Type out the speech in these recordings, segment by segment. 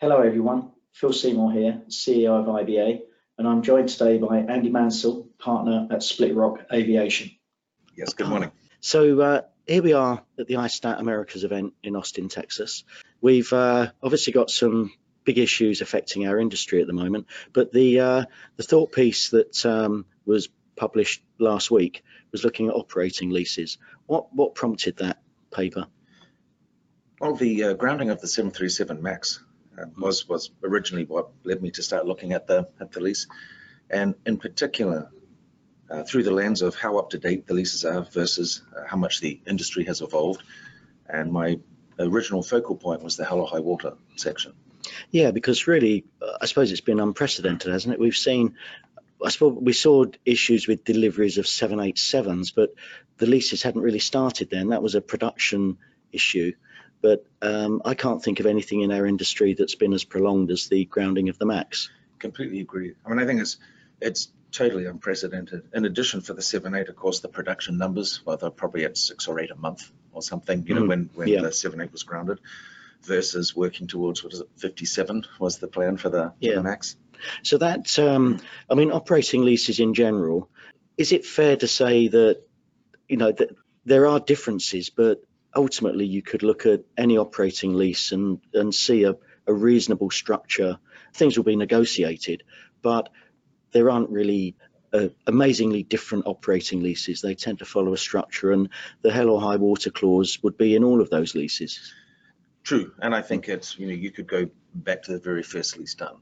Hello everyone, Phil Seymour here, CEO of IBA, and I'm joined today by Andy Mansell, partner at Split Rock Aviation. Yes, good morning. So uh, here we are at the ISTAT Americas event in Austin, Texas. We've uh, obviously got some big issues affecting our industry at the moment, but the uh, the thought piece that um, was published last week was looking at operating leases. What what prompted that paper? Well, the uh, grounding of the 737 MAX was was originally what led me to start looking at the at the lease, and in particular uh, through the lens of how up to date the leases are versus uh, how much the industry has evolved. And my original focal point was the hell or high water section. Yeah, because really, uh, I suppose it's been unprecedented, hasn't it? We've seen, I suppose we saw issues with deliveries of 787s, but the leases hadn't really started then. That was a production issue. But um, I can't think of anything in our industry that's been as prolonged as the grounding of the MAX. Completely agree. I mean, I think it's it's totally unprecedented. In addition, for the seven eight, of course, the production numbers, well, they're probably at six or eight a month or something. You know, mm, when when yeah. the seven eight was grounded, versus working towards what is it, 57 was the plan for the, yeah. for the MAX. So that, um, I mean, operating leases in general, is it fair to say that you know that there are differences, but ultimately you could look at any operating lease and, and see a, a reasonable structure. Things will be negotiated, but there aren't really uh, amazingly different operating leases. They tend to follow a structure, and the hell or high water clause would be in all of those leases. True, and I think it's you know you could go back to the very first lease done,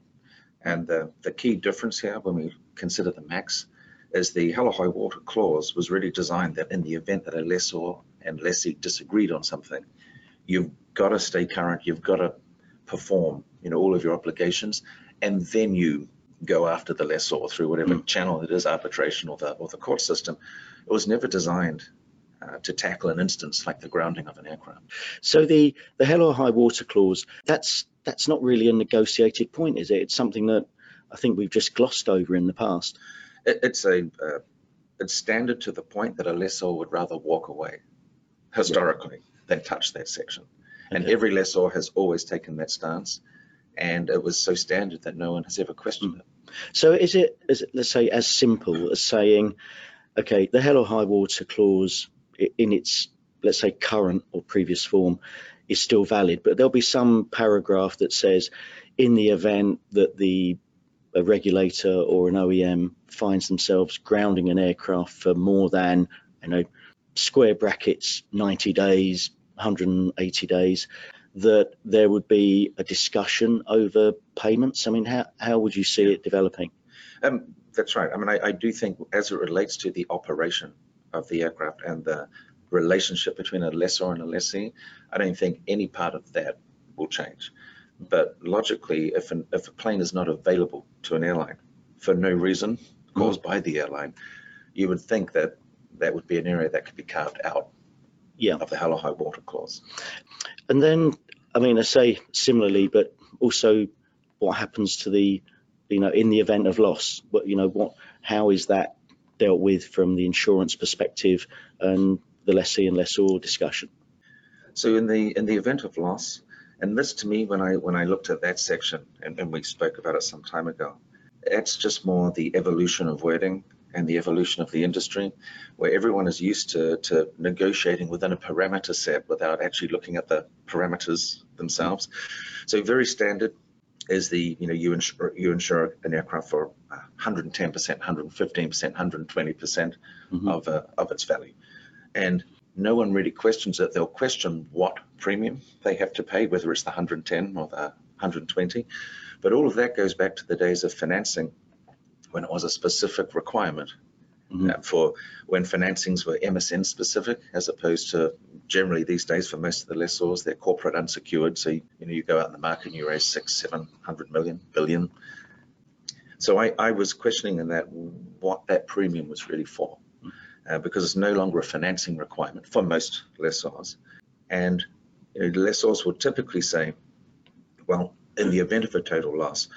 and the the key difference here when we consider the max is the hell or high water clause was really designed that in the event that a lessor and lessee disagreed on something, you've got to stay current, you've got to perform, you know, all of your obligations, and then you go after the lessor through whatever mm. channel it is, arbitration or the or the court system. It was never designed uh, to tackle an instance like the grounding of an aircraft. So the the hell or high water clause that's that's not really a negotiated point, is it? It's something that I think we've just glossed over in the past. It, it's a uh, it's standard to the point that a lessor would rather walk away historically yeah. than touch that section. And okay. every lessor has always taken that stance. And it was so standard that no one has ever questioned mm. it. So is it, is it, let's say, as simple as saying, okay, the hell or high water clause in its, let's say, current or previous form is still valid, but there'll be some paragraph that says, in the event that the a regulator or an OEM finds themselves grounding an aircraft for more than, you know, square brackets 90 days 180 days that there would be a discussion over payments? I mean how, how would you see it developing? Um, that's right. I mean I, I do think as it relates to the operation of the aircraft and the relationship between a lessor and a lessee i don't think any part of that will change. But logically if, an, if a plane is not available to an airline for no reason caused mm. by the airline you would think that that would be an area that could be carved out yeah. of the hell or high water clause. And then, I mean, I say similarly, but also what happens to the, you know, in the event of loss, but you know, what, how is that dealt with from the insurance perspective and the lessee and lessor discussion? So in the in the event of loss, and this to me, when I when I looked at that section, and, and we spoke about it some time ago, it's just more the evolution of wording and the evolution of the industry, where everyone is used to, to negotiating within a parameter set without actually looking at the parameters themselves. So very standard is the, you know, you insure, you insure an aircraft for 110%, 115%, 120% mm-hmm. of, uh, of its value. And no one really questions it. They'll question what premium they have to pay, whether it's the 110 or the 120. But all of that goes back to the days of financing when it was a specific requirement mm-hmm. uh, for when financings were MSN specific, as opposed to generally these days for most of the lessors, they're corporate unsecured. So, you know, you go out in the market and you raise six, seven hundred million, billion. So I, I was questioning in that what that premium was really for, uh, because it's no longer a financing requirement for most lessors. And you know, lessors will typically say, well, in the event of a total loss,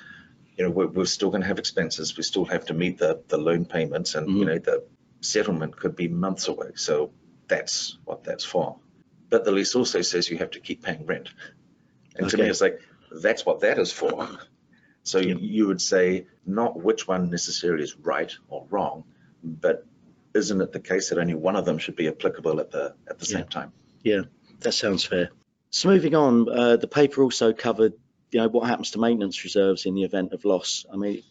you know, we're, we're still going to have expenses. We still have to meet the, the loan payments and, mm-hmm. you know, the settlement could be months away. So that's what that's for. But the lease also says you have to keep paying rent. And okay. to me, it's like, that's what that is for. So Yeah. you would say not which one necessarily is right or wrong, but isn't it the case that only one of them should be applicable at the at the Yeah. same time? Yeah, that sounds fair. So moving on, uh, the paper also covered, you know, what happens to maintenance reserves in the event of loss. I mean, it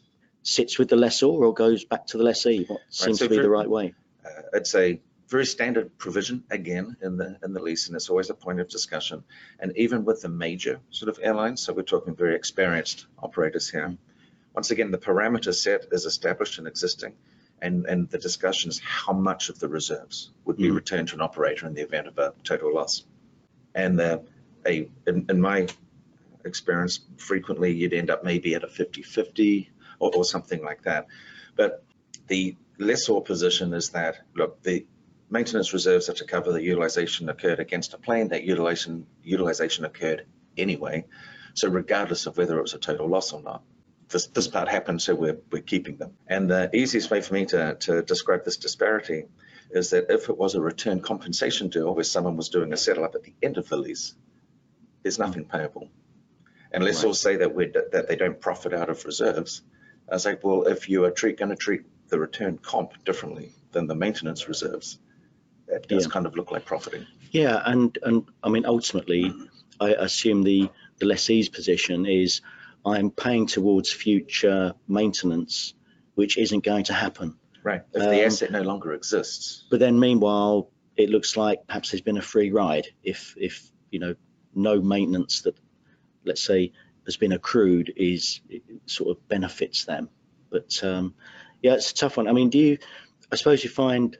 sits with the lessor or goes back to the lessee. What seems so to be for- the right way? Uh, I'd say very standard provision again in the in the lease, and it's always a point of discussion. And even with the major sort of airlines, so we're talking very experienced operators here. Once again, the parameter set is established and existing, and and the discussion is how much of the reserves would be Mm. returned to an operator in the event of a total loss. And uh, a in, in my experience, frequently you'd end up maybe at a 50-50 or, or something like that. But the lessor position is that look, the maintenance reserves are to cover the utilization occurred against a plane. That utilization utilization occurred anyway. So regardless of whether it was a total loss or not, this this part happened, so we're we're keeping them. And the easiest way for me to to describe this disparity is that if it was a return compensation deal where someone was doing a settle up at the end of the lease, there's nothing payable. And let's Right. all say that we that they don't profit out of reserves. I was like, well, if you are treat, going to treat the return comp differently than the maintenance reserves, that does Yeah. kind of look like profiting. Yeah, and and I mean ultimately, I assume the the lessee's position is I'm paying towards future maintenance, which isn't going to happen. Right. If Um, the asset no longer exists, But then meanwhile, it looks like perhaps there's been a free ride if if you know no maintenance that let's say has been accrued is sort of benefits them. But um, yeah, it's a tough one. I mean, do you? I suppose you find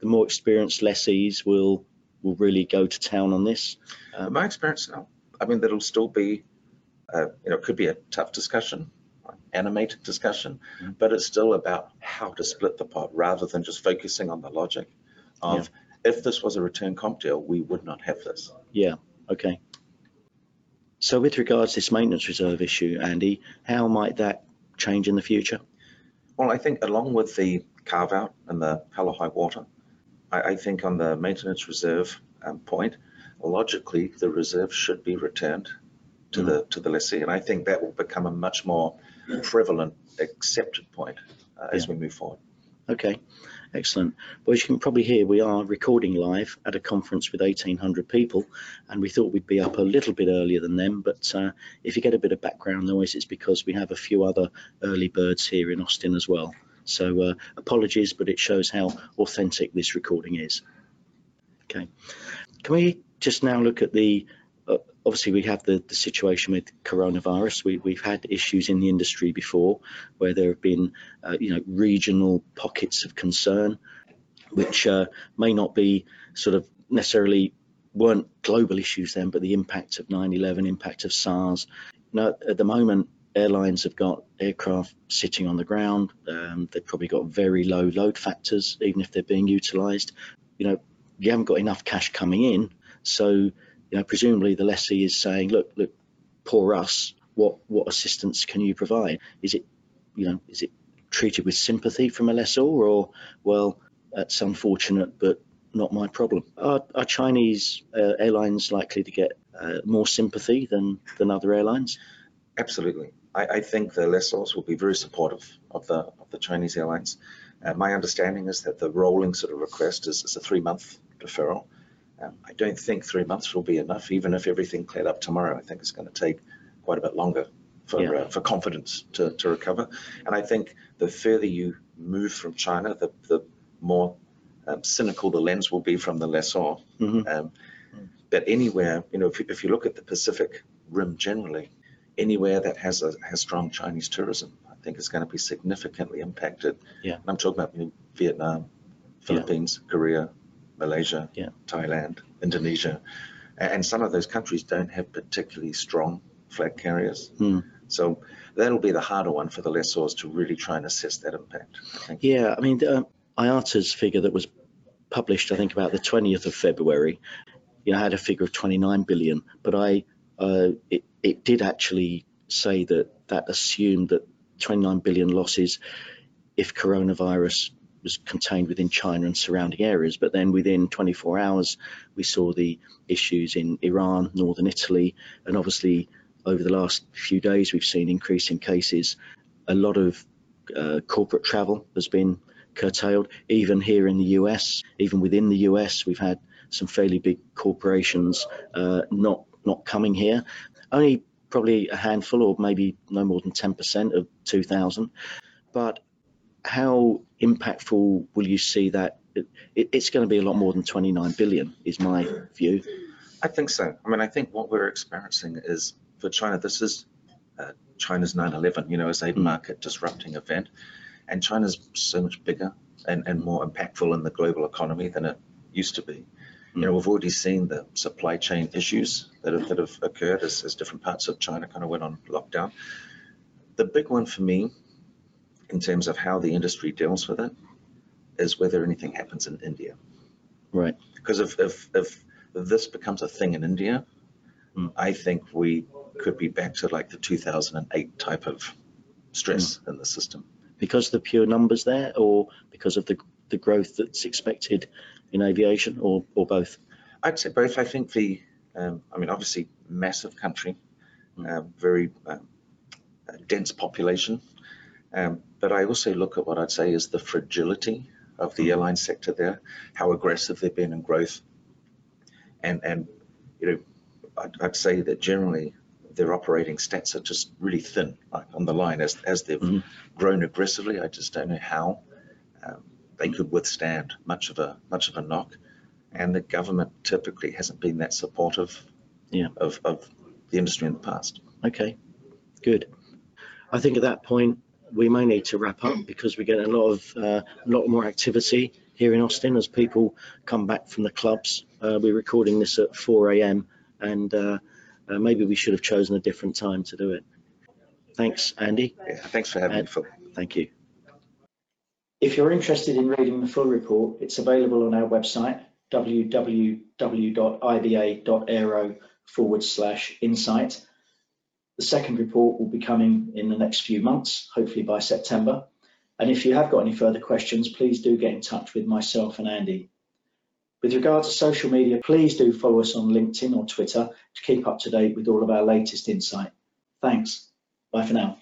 the more experienced lessees will will really go to town on this. in Um, my experience, no. I mean, that'll still be, uh, you know, it could be a tough discussion, animated discussion, Mhm. but it's still about how to split the pot rather than just focusing on the logic of if this was a return comp deal, we would not have this. Yeah, okay. So with regards to this maintenance reserve issue, Andy, how might that change in the future? Well, I think along with the carve out and the hell or high water, I, I think on the maintenance reserve um, point, logically the reserve should be returned to the to the lessee, and I think that will become a much more prevalent, accepted point uh, as we move forward. Okay, excellent. Well, as you can probably hear, we are recording live at a conference with 1,800 people, and we thought we'd be up a little bit earlier than them. But uh, if you get a bit of background noise, it's because we have a few other early birds here in Austin as well. So uh, apologies, but it shows how authentic this recording is. Okay, can we just now look at the obviously we have the, the situation with coronavirus. We, we've had issues in the industry before where there have been uh, you know regional pockets of concern, which uh, may not be sort of necessarily weren't global issues then, but the impact of 9/11, impact of SARS. Now at the moment, airlines have got aircraft sitting on the ground. Um, they've probably got very low load factors, even if they're being utilised. You know, you haven't got enough cash coming in, so you know, presumably the lessee is saying, look, look, poor us. What what assistance can you provide? Is it, you know, is it treated with sympathy from a lessor, or well, that's unfortunate, but not my problem? Are, are Chinese uh, airlines likely to get uh, more sympathy than than other airlines? Absolutely. I, I think the lessors will be very supportive of the of the Chinese airlines. Uh, my understanding is that the rolling sort of request is, is a three month deferral. Um, I don't think three months will be enough, even if everything cleared up tomorrow. I think it's going to take quite a bit longer for Yeah. uh, for confidence to, to recover. And I think the further you move from China, the the more um, cynical the lens will be from the lessor. Mhm. Um, but anywhere, you know, if, you- if you look at the Pacific Rim generally, anywhere that has a has strong Chinese tourism, I think is going to be significantly impacted. Yeah. And I'm talking about you know, Vietnam, Philippines, Korea, Malaysia, Yeah. Thailand, Indonesia, and some of those countries don't have particularly strong flag carriers. Hmm. So that'll be the harder one for the lessors to really try and assess that impact. I. Yeah, I mean, uh, IATA's figure that was published, I think, about the 20th of February, you know, had a figure of 29 billion, but I, uh, it, it did actually say that that assumed that 29 billion losses if coronavirus was contained within China and surrounding areas. But then within 24 hours, we saw the issues in Iran, northern Italy, and obviously over the last few days, we've seen increasing cases. A lot of uh, corporate travel has been curtailed. Even here in the US, even within the US, we've had some fairly big corporations uh, not not coming here. Only probably a handful, or maybe no more than 10% of 2,000. But how impactful will you see that? It, it's going to be a lot more than 29 billion, is my view. I think so. I mean, I think what we're experiencing is for China, this is uh, China's 9/11. You know, as a market disrupting event, and China's so much bigger and, and more impactful in the global economy than it used to be. You know, we've already seen the supply chain issues that have, that have occurred as, as different parts of China kind of went on lockdown. The big one for me, in terms of how the industry deals with it, is whether anything happens in India. Right. Because if, if, if this becomes a thing in India, Mm. I think we could be back to like the 2008 type of stress in the system. Because of the pure numbers there, or because of the the growth that's expected in aviation, or or both? I'd say both. I think the, um, I mean, obviously, massive country, um, very um, uh, dense population. Um, but I also look at what I'd say is the fragility of the airline sector there, how aggressive they've been in growth. And, and you know, I'd, I'd say that generally their operating stats are just really thin like on the line as, as they've Mhm. grown aggressively. I just don't know how um, they could withstand much of a much of a knock. And the government typically hasn't been that supportive Yeah. of, of the industry in the past. Okay, good. I think at that point we may need to wrap up because we get a lot of uh, a lot more activity here in Austin as people come back from the clubs. Uh, we're recording this at 4 a.m. and uh, uh, maybe we should have chosen a different time to do it. Thanks, Andy. Yeah, thanks for having me, Phil. Thank you. If you're interested in reading the full report, it's available on our website, www.iba.aero forward slash insight. The second report will be coming in the next few months, hopefully by September. And if you have got any further questions, please do get in touch with myself and Andy. With regard to social media, please do follow us on LinkedIn or Twitter to keep up to date with all of our latest insight. Thanks. Bye for now.